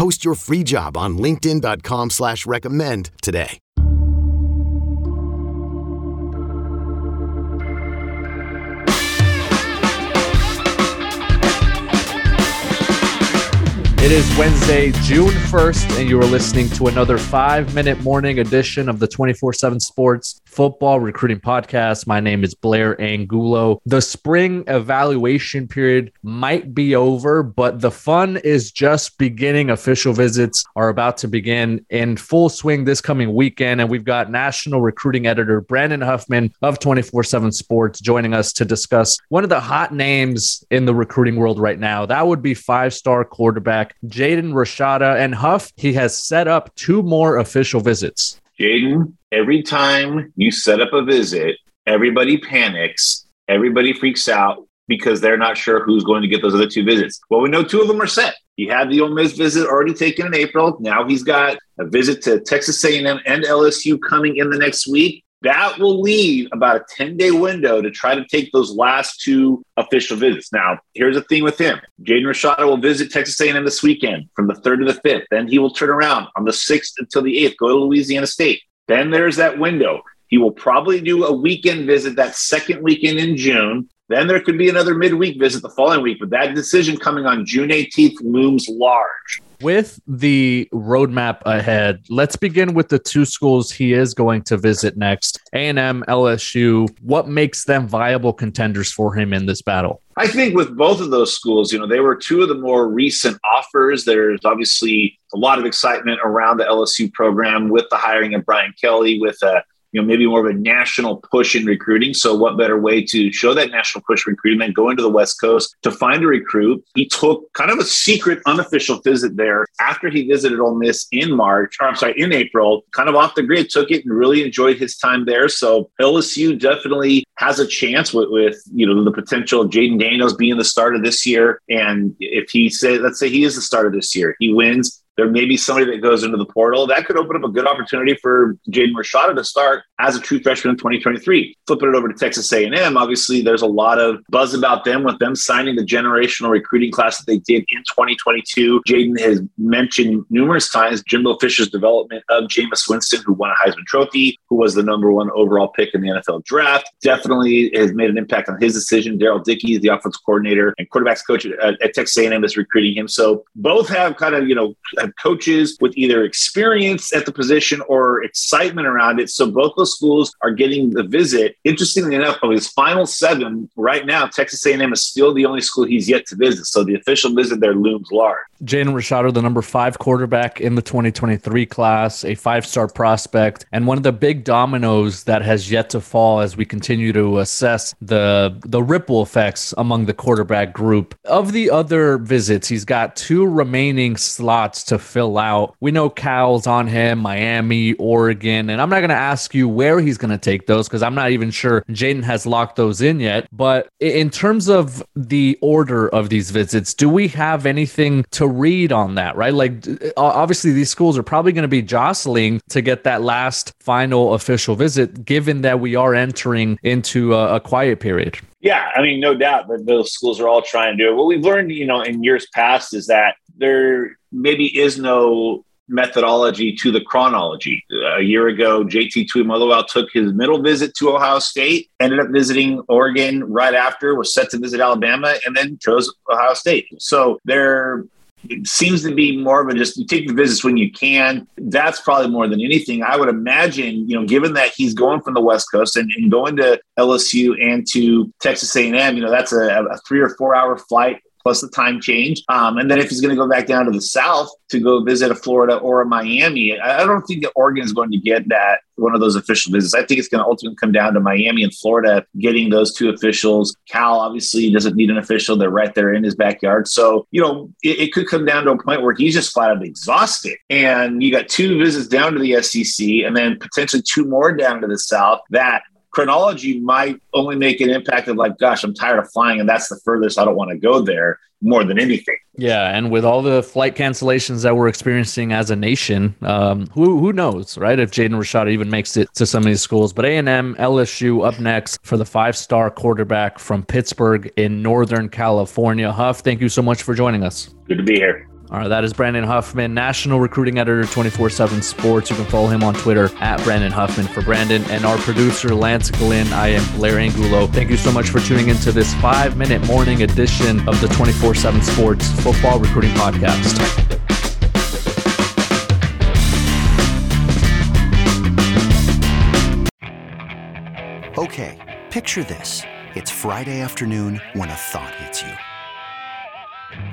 Post your free job on linkedin.com slash recommend today. It is Wednesday, June 1st, and you are listening to another five minute morning edition of the 24 7 Sports Football Recruiting Podcast. My name is Blair Angulo. The spring evaluation period might be over, but the fun is just beginning. Official visits are about to begin in full swing this coming weekend, and we've got national recruiting editor Brandon Huffman of 24 7 Sports joining us to discuss one of the hot names in the recruiting world right now. That would be five star quarterback. Jaden Rashada. And Huff, he has set up two more official visits. Jaden, every time you set up a visit, everybody panics, everybody freaks out because they're not sure who's going to get those other two visits. Well, we know two of them are set. He had the Ole Miss visit already taken in April. Now he's got a visit to Texas A&M and LSU coming in the next week. That will leave about a 10 day window to try to take those last two official visits. Now, here's the thing with him Jaden Rashada will visit Texas A&M this weekend from the 3rd to the 5th. Then he will turn around on the 6th until the 8th, go to Louisiana State. Then there's that window. He will probably do a weekend visit that second weekend in June. Then there could be another midweek visit the following week, but that decision coming on June 18th looms large. With the roadmap ahead, let's begin with the two schools he is going to visit next A&M, LSU. What makes them viable contenders for him in this battle? I think with both of those schools, you know, they were two of the more recent offers. There's obviously a lot of excitement around the LSU program with the hiring of Brian Kelly, with a you know, maybe more of a national push in recruiting. So, what better way to show that national push recruiting than going to the West Coast to find a recruit? He took kind of a secret, unofficial visit there after he visited Ole Miss in March, or I'm sorry, in April, kind of off the grid, took it and really enjoyed his time there. So, LSU definitely has a chance with, with you know, the potential of Jayden Daniels being the starter this year. And if he say, let's say he is the starter this year, he wins there may be somebody that goes into the portal. That could open up a good opportunity for Jaden Rashada to start as a true freshman in 2023. Flipping it over to Texas A&M, obviously there's a lot of buzz about them with them signing the generational recruiting class that they did in 2022. Jaden has mentioned numerous times Jimbo Fisher's development of Jameis Winston, who won a Heisman Trophy, who was the number one overall pick in the NFL draft. Definitely has made an impact on his decision. Darrell Dickey the offensive coordinator and quarterbacks coach at, at Texas A&M is recruiting him. So both have kind of, you know, coaches with either experience at the position or excitement around it. So both those schools are getting the visit. Interestingly enough, of his final seven right now, Texas A&M is still the only school he's yet to visit. So the official visit there looms large. Jaden Rashada, the number five quarterback in the 2023 class, a five-star prospect, and one of the big dominoes that has yet to fall as we continue to assess the the ripple effects among the quarterback group. Of the other visits, he's got two remaining slots to fill out. We know Cal's on him, Miami, Oregon, and I'm not going to ask you where he's going to take those because I'm not even sure Jaden has locked those in yet. But in terms of the order of these visits, do we have anything to read on that, right? Like, obviously, these schools are probably going to be jostling to get that last final official visit, given that we are entering into a, a quiet period. Yeah, I mean, no doubt that those schools are all trying to do it. What we've learned, you know, in years past is that there maybe is no methodology to the chronology. A year ago, JT Tuimoloau took his middle visit to Ohio State, ended up visiting Oregon right after, was set to visit Alabama, and then chose Ohio State. So there it seems to be more of a just you take the visits when you can. That's probably more than anything. I would imagine, you know, given that he's going from the West Coast and, and going to LSU and to Texas A&M, you know, that's a, a three or four hour flight plus the time change. Um, and then if he's going to go back down to the south to go visit a Florida or a Miami, I, I don't think that Oregon is going to get that one of those official visits. I think it's going to ultimately come down to Miami and Florida getting those two officials. Cal obviously doesn't need an official; they're right there in his backyard. So you know it, it could come down to a point where he's just flat out exhausted, and you got two visits down to the SEC, and then potentially two more down to the South. That chronology might only make an impact of like, gosh, I'm tired of flying, and that's the furthest I don't want to go there more than anything. Yeah, and with all the flight cancellations that we're experiencing as a nation, um, who who knows, right? If Jaden Rashada even makes it to some of these schools, but A and M, LSU up next for the five star quarterback from Pittsburg in Northern California. Huff, thank you so much for joining us. Good to be here. All right, that is Brandon Huffman, national recruiting editor, 24 7 Sports. You can follow him on Twitter at Brandon Huffman for Brandon. And our producer, Lance Glynn. I am Blair Angulo. Thank you so much for tuning into this five minute morning edition of the 24 7 Sports Football Recruiting Podcast. Okay, picture this. It's Friday afternoon when a thought hits you.